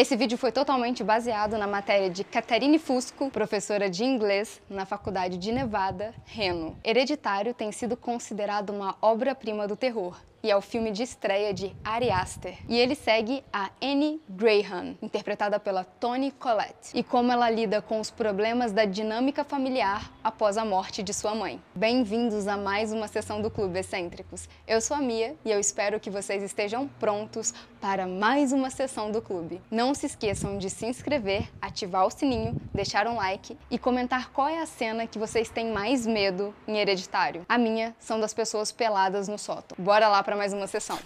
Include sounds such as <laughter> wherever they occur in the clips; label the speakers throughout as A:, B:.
A: Esse vídeo foi totalmente baseado na matéria de Catherine Fusco, professora de inglês na Faculdade de Nevada, Reno. Hereditário tem sido considerado uma obra-prima do terror e é o filme de estreia de Ari Aster. E ele segue a Annie Graham, interpretada pela Toni Collette, e como ela lida com os problemas da dinâmica familiar após a morte de sua mãe. Bem-vindos a mais uma sessão do Clube Excêntricos. Eu sou a Mia e eu espero que vocês estejam prontos para mais uma sessão do clube. Não se esqueçam de se inscrever, ativar o sininho, deixar um like e comentar qual é a cena que vocês têm mais medo em Hereditário. A minha são das pessoas peladas no sótão. Bora lá para mais uma sessão.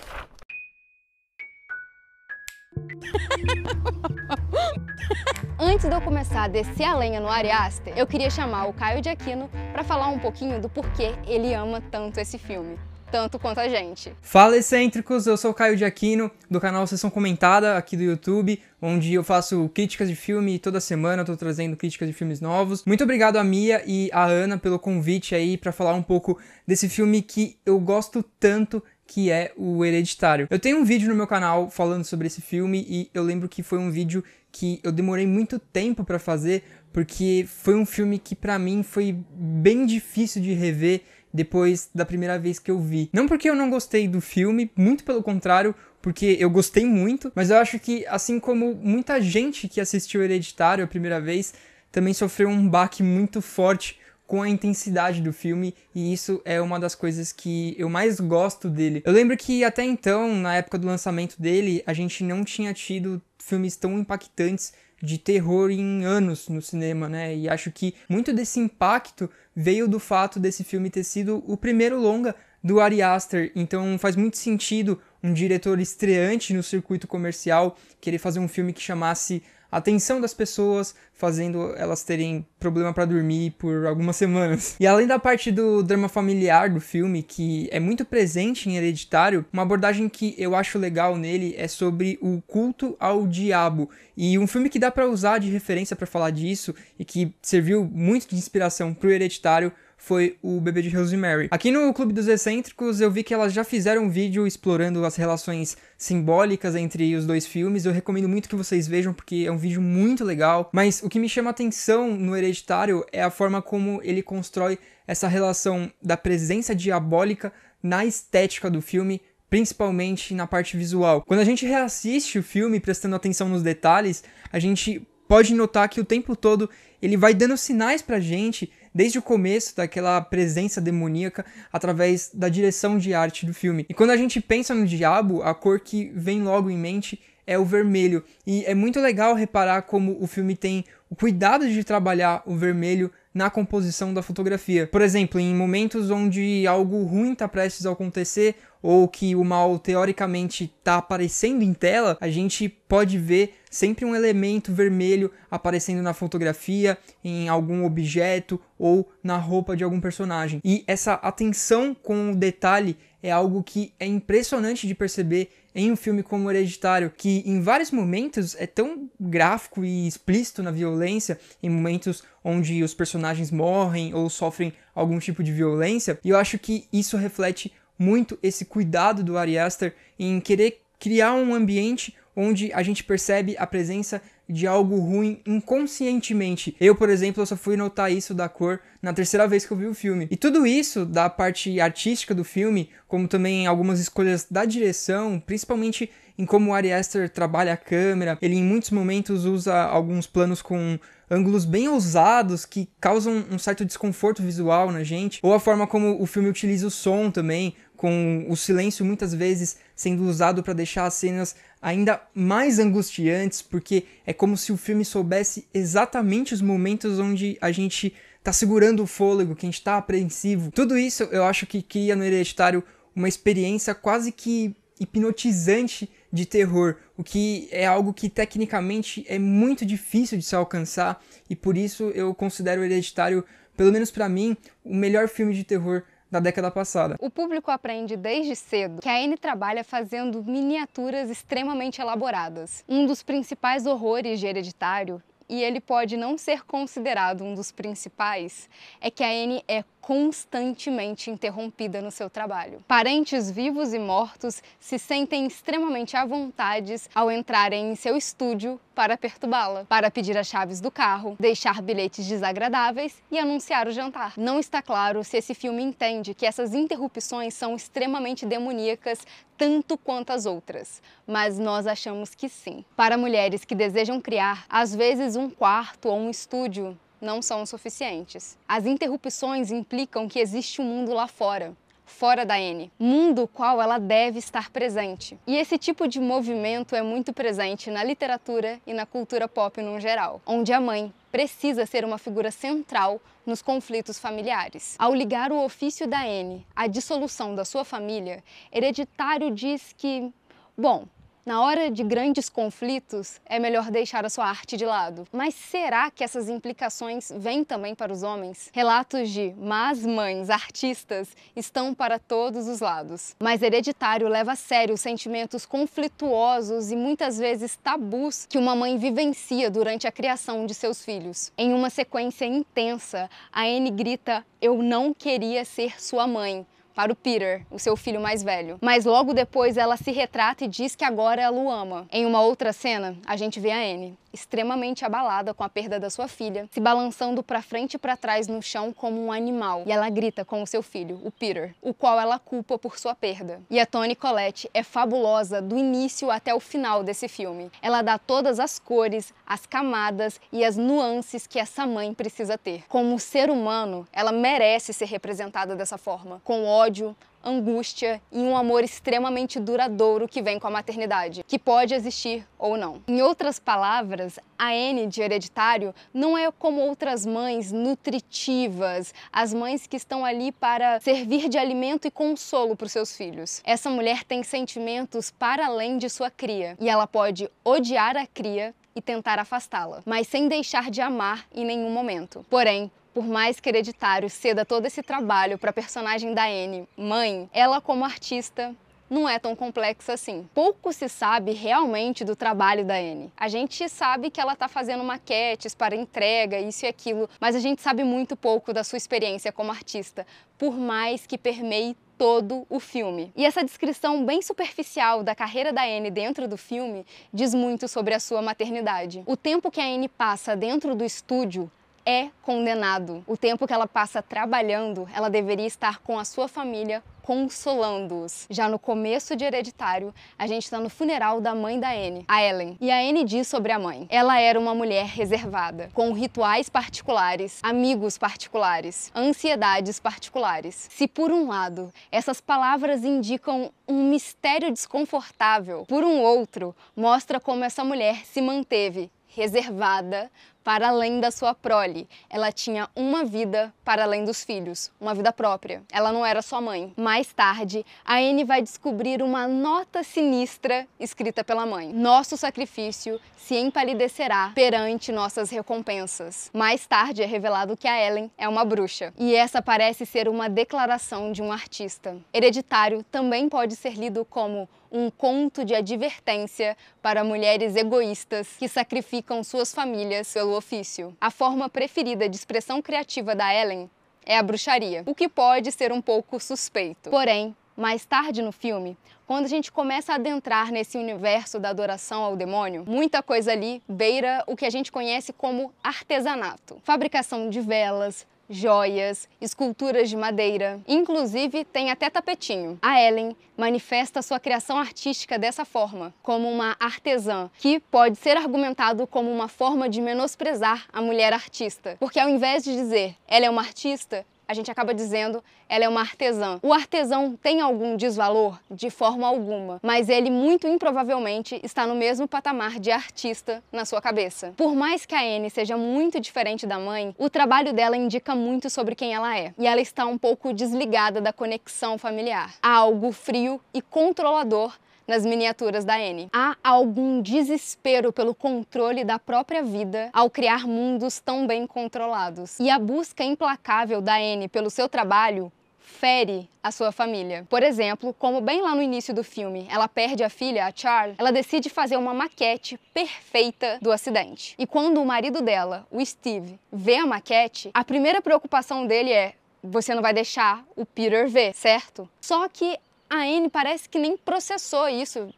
A: <laughs> Antes de eu começar a descer a lenha no Ari Aster, eu queria chamar o Caio de Aquino para falar um pouquinho do porquê ele ama tanto esse filme tanto quanto a gente.
B: Fala excêntricos, eu sou o Caio de Aquino, do canal Sessão Comentada aqui do YouTube, onde eu faço críticas de filme toda semana, eu tô trazendo críticas de filmes novos. Muito obrigado a Mia e a Ana pelo convite aí para falar um pouco desse filme que eu gosto tanto que é o Hereditário. Eu tenho um vídeo no meu canal falando sobre esse filme e eu lembro que foi um vídeo que eu demorei muito tempo para fazer, porque foi um filme que para mim foi bem difícil de rever depois da primeira vez que eu vi. Não porque eu não gostei do filme, muito pelo contrário, porque eu gostei muito, mas eu acho que, assim como muita gente que assistiu Hereditário a primeira vez, também sofreu um baque muito forte com a intensidade do filme, e isso é uma das coisas que eu mais gosto dele. Eu lembro que até então, na época do lançamento dele, a gente não tinha tido filmes tão impactantes de terror em anos no cinema, né? E acho que muito desse impacto veio do fato desse filme ter sido o primeiro longa do Ari Aster, então faz muito sentido um diretor estreante no circuito comercial querer fazer um filme que chamasse atenção das pessoas, fazendo elas terem problema para dormir por algumas semanas. E além da parte do drama familiar do filme, que é muito presente em Hereditário, uma abordagem que eu acho legal nele é sobre o culto ao diabo. E um filme que dá para usar de referência para falar disso e que serviu muito de inspiração pro Hereditário foi o Bebê de Rosemary. Aqui no Clube dos Excêntricos eu vi que elas já fizeram um vídeo explorando as relações simbólicas entre os dois filmes. Eu recomendo muito que vocês vejam porque é um vídeo muito legal. Mas o que me chama atenção no Hereditário é a forma como ele constrói essa relação da presença diabólica na estética do filme, principalmente na parte visual. Quando a gente reassiste o filme prestando atenção nos detalhes, a gente pode notar que o tempo todo ele vai dando sinais pra gente desde o começo daquela presença demoníaca através da direção de arte do filme. E quando a gente pensa no diabo, a cor que vem logo em mente é o vermelho. E é muito legal reparar como o filme tem o cuidado de trabalhar o vermelho na composição da fotografia. Por exemplo, em momentos onde algo ruim está prestes a acontecer ou que o mal teoricamente está aparecendo em tela, a gente pode ver sempre um elemento vermelho aparecendo na fotografia, em algum objeto ou na roupa de algum personagem. E essa atenção com o detalhe é algo que é impressionante de perceber em um filme como Hereditário, que em vários momentos é tão gráfico e explícito na violência, em momentos onde os personagens morrem ou sofrem algum tipo de violência, e eu acho que isso reflete muito esse cuidado do Ari Aster em querer criar um ambiente onde a gente percebe a presença de algo ruim inconscientemente. Eu, por exemplo, só fui notar isso da cor na terceira vez que eu vi o filme. E tudo isso da parte artística do filme, como também algumas escolhas da direção, principalmente em como o Ari Aster trabalha a câmera. Ele em muitos momentos usa alguns planos com ângulos bem ousados que causam um certo desconforto visual na gente, ou a forma como o filme utiliza o som também, com o silêncio muitas vezes sendo usado para deixar as cenas ainda mais angustiantes, porque é como se o filme soubesse exatamente os momentos onde a gente tá segurando o fôlego, que a gente tá apreensivo. Tudo isso eu acho que cria no Hereditário uma experiência quase que hipnotizante de terror, o que é algo que tecnicamente é muito difícil de se alcançar e por isso eu considero o Hereditário, pelo menos para mim, o melhor filme de terror da década passada.
A: O público aprende desde cedo que a Anne trabalha fazendo miniaturas extremamente elaboradas. Um dos principais horrores de Hereditário e ele pode não ser considerado um dos principais, é que a Anne é constantemente interrompida no seu trabalho. Parentes vivos e mortos se sentem extremamente à vontade ao entrarem em seu estúdio para perturbá-la, para pedir as chaves do carro, deixar bilhetes desagradáveis e anunciar o jantar. Não está claro se esse filme entende que essas interrupções são extremamente demoníacas tanto quanto as outras, mas nós achamos que sim. Para mulheres que desejam criar, às vezes um quarto ou um estúdio não são suficientes. As interrupções implicam que existe um mundo lá fora, fora da N, mundo qual ela deve estar presente. E esse tipo de movimento é muito presente na literatura e na cultura pop no geral, onde a mãe precisa ser uma figura central nos conflitos familiares. Ao ligar o ofício da N à dissolução da sua família, Hereditário diz que, bom, na hora de grandes conflitos, é melhor deixar a sua arte de lado. Mas será que essas implicações vêm também para os homens? Relatos de más mães artistas estão para todos os lados. Mas Hereditário leva a sério os sentimentos conflituosos e muitas vezes tabus que uma mãe vivencia durante a criação de seus filhos. Em uma sequência intensa, a Anne grita: Eu não queria ser sua mãe para o Peter, o seu filho mais velho. Mas logo depois ela se retrata e diz que agora ela o ama. Em uma outra cena, a gente vê a Anne extremamente abalada com a perda da sua filha, se balançando para frente e para trás no chão como um animal. E ela grita com o seu filho, o Peter, o qual ela culpa por sua perda. E a Toni Collette é fabulosa do início até o final desse filme. Ela dá todas as cores, as camadas e as nuances que essa mãe precisa ter. Como ser humano, ela merece ser representada dessa forma, com ódio, angústia e um amor extremamente duradouro que vem com a maternidade, que pode existir ou não. Em outras palavras, a Anne de hereditário não é como outras mães nutritivas, as mães que estão ali para servir de alimento e consolo para os seus filhos. Essa mulher tem sentimentos para além de sua cria e ela pode odiar a cria e tentar afastá-la, mas sem deixar de amar em nenhum momento. Porém, por mais que Hereditário ceda todo esse trabalho para a personagem da Anne, mãe, ela como artista não é tão complexa assim. Pouco se sabe realmente do trabalho da Anne. A gente sabe que ela está fazendo maquetes para entrega, isso e aquilo, mas a gente sabe muito pouco da sua experiência como artista, por mais que permeie todo o filme. E essa descrição bem superficial da carreira da Anne dentro do filme diz muito sobre a sua maternidade. O tempo que a Anne passa dentro do estúdio é condenado. O tempo que ela passa trabalhando, ela deveria estar com a sua família consolando-os. Já no começo de Hereditário, a gente está no funeral da mãe da Anne, a Ellen. E a Anne diz sobre a mãe: ela era uma mulher reservada, com rituais particulares, amigos particulares, ansiedades particulares. Se por um lado essas palavras indicam um mistério desconfortável, por um outro mostra como essa mulher se manteve reservada para além da sua prole. Ela tinha uma vida para além dos filhos, uma vida própria. Ela não era só mãe. Mais tarde, a Anne vai descobrir uma nota sinistra escrita pela mãe. Nosso sacrifício se empalidecerá perante nossas recompensas. Mais tarde é revelado que a Ellen é uma bruxa. E essa parece ser uma declaração de um artista. Hereditário também pode ser lido como um conto de advertência para mulheres egoístas que sacrificam suas famílias pelo ofício. A forma preferida de expressão criativa da Ellen é a bruxaria, o que pode ser um pouco suspeito. Porém, mais tarde no filme, quando a gente começa a adentrar nesse universo da adoração ao demônio, muita coisa ali beira o que a gente conhece como artesanato. Fabricação de velas, joias, esculturas de madeira, inclusive tem até tapetinho. A Ellen manifesta sua criação artística dessa forma, como uma artesã, que pode ser argumentado como uma forma de menosprezar a mulher artista, porque ao invés de dizer ela é uma artista, a gente acaba dizendo ela é uma artesã. O artesão tem algum desvalor? De forma alguma, mas ele muito improvavelmente está no mesmo patamar de artista na sua cabeça. Por mais que a Anne seja muito diferente da mãe, o trabalho dela indica muito sobre quem ela é, e ela está um pouco desligada da conexão familiar. Há algo frio e controlador nas miniaturas da Anne. Há algum desespero pelo controle da própria vida ao criar mundos tão bem controlados. E a busca implacável da Anne pelo seu trabalho fere a sua família. Por exemplo, como bem lá no início do filme, ela perde a filha, a Charlie, ela decide fazer uma maquete perfeita do acidente. E quando o marido dela, o Steve, vê a maquete, a primeira preocupação dele é: você não vai deixar o Peter ver, certo? Só que a Anne parece que nem processou isso.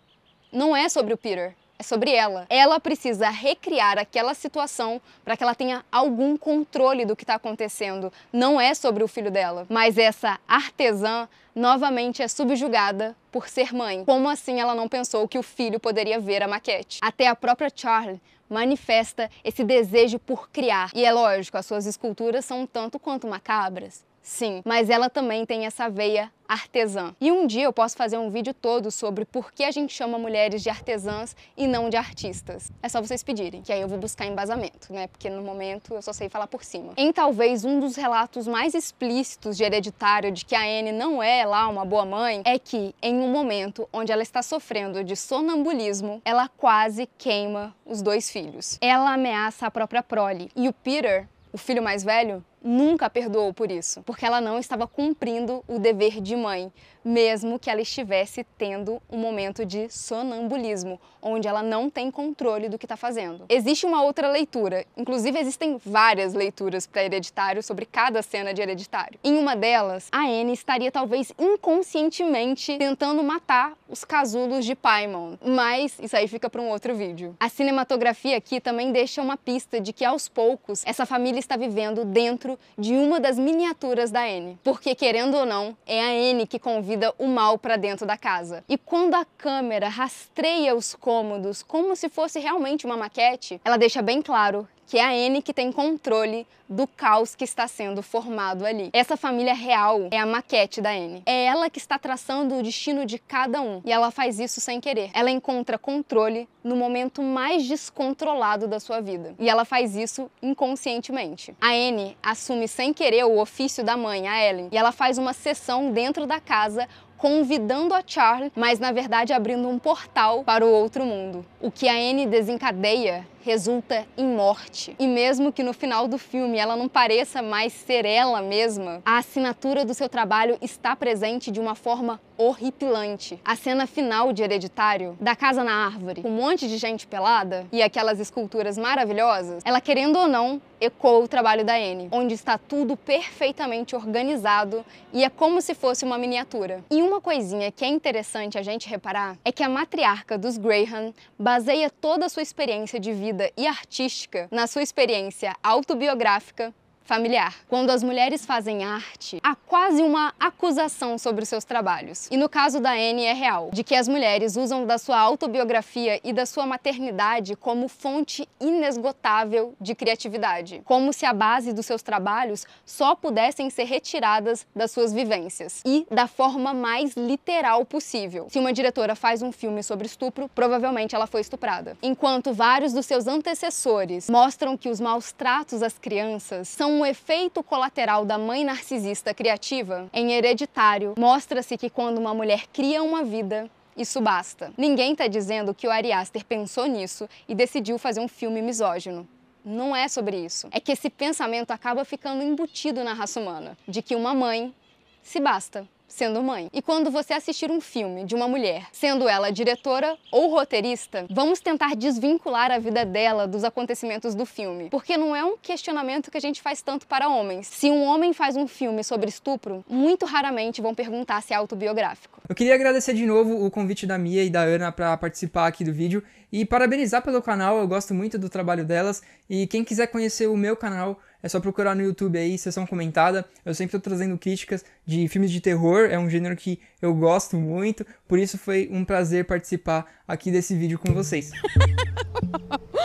A: Não é sobre o Peter, é sobre ela. Ela precisa recriar aquela situação para que ela tenha algum controle do que está acontecendo. Não é sobre o filho dela. Mas essa artesã novamente é subjugada por ser mãe. Como assim ela não pensou que o filho poderia ver a maquete? Até a própria Charlie manifesta esse desejo por criar. E é lógico, as suas esculturas são tanto quanto macabras. Sim, mas ela também tem essa veia artesã. E um dia eu posso fazer um vídeo todo sobre por que a gente chama mulheres de artesãs e não de artistas. É só vocês pedirem, que aí eu vou buscar embasamento, né? Porque no momento eu só sei falar por cima. Em talvez um dos relatos mais explícitos de hereditário de que a Anne não é lá uma boa mãe, é que em um momento onde ela está sofrendo de sonambulismo, ela quase queima os dois filhos. Ela ameaça a própria prole. E o Peter, o filho mais velho, nunca perdoou por isso, porque ela não estava cumprindo o dever de mãe, mesmo que ela estivesse tendo um momento de sonambulismo, onde ela não tem controle do que está fazendo. Existe uma outra leitura, inclusive existem várias leituras para Hereditário sobre cada cena de Hereditário. Em uma delas, a Anne estaria talvez inconscientemente tentando matar os casulos de Paimon, mas isso aí fica para um outro vídeo. A cinematografia aqui também deixa uma pista de que aos poucos essa família está vivendo dentro de uma das miniaturas da Anne, porque querendo ou não, é a Anne que convida o mal para dentro da casa. E quando a câmera rastreia os cômodos como se fosse realmente uma maquete, ela deixa bem claro que é a Anne que tem controle do caos que está sendo formado ali. Essa família real é a maquete da Anne. É ela que está traçando o destino de cada um e ela faz isso sem querer. Ela encontra controle no momento mais descontrolado da sua vida e ela faz isso inconscientemente. A Anne assume sem querer o ofício da mãe, a Ellen, e ela faz uma sessão dentro da casa convidando a Charlie, mas na verdade abrindo um portal para o outro mundo. O que a Anne desencadeia resulta em morte. E mesmo que no final do filme ela não pareça mais ser ela mesma, a assinatura do seu trabalho está presente de uma forma horripilante. A cena final de Hereditário, da casa na árvore, com um monte de gente pelada e aquelas esculturas maravilhosas, ela querendo ou não ecoa o trabalho da Anne, onde está tudo perfeitamente organizado e é como se fosse uma miniatura. E uma coisinha que é interessante a gente reparar é que a matriarca dos Graham baseia toda a sua experiência de vida e artística na sua experiência autobiográfica familiar. Quando as mulheres fazem arte, há quase uma acusação sobre os seus trabalhos. E no caso da Anne é real, de que as mulheres usam da sua autobiografia e da sua maternidade como fonte inesgotável de criatividade, como se a base dos seus trabalhos só pudessem ser retiradas das suas vivências e da forma mais literal possível. Se uma diretora faz um filme sobre estupro, provavelmente ela foi estuprada. Enquanto vários dos seus antecessores mostram que os maus tratos às crianças são um efeito colateral da mãe narcisista criativa, em Hereditário, mostra-se que quando uma mulher cria uma vida, isso basta. Ninguém está dizendo que o Ari Aster pensou nisso e decidiu fazer um filme misógino. Não é sobre isso. É que esse pensamento acaba ficando embutido na raça humana, de que uma mãe se basta sendo mãe. E quando você assistir um filme de uma mulher, sendo ela diretora ou roteirista, vamos tentar desvincular a vida dela dos acontecimentos do filme, porque não é um questionamento que a gente faz tanto para homens. Se um homem faz um filme sobre estupro, muito raramente vão perguntar se é autobiográfico.
B: Eu queria agradecer de novo o convite da Mia e da Ana para participar aqui do vídeo e parabenizar pelo canal, eu gosto muito do trabalho delas e quem quiser conhecer o meu canal, é só procurar no YouTube aí, sessão comentada. Eu sempre estou trazendo críticas de filmes de terror, é um gênero que eu gosto muito, por isso foi um prazer participar aqui desse vídeo com vocês. <laughs>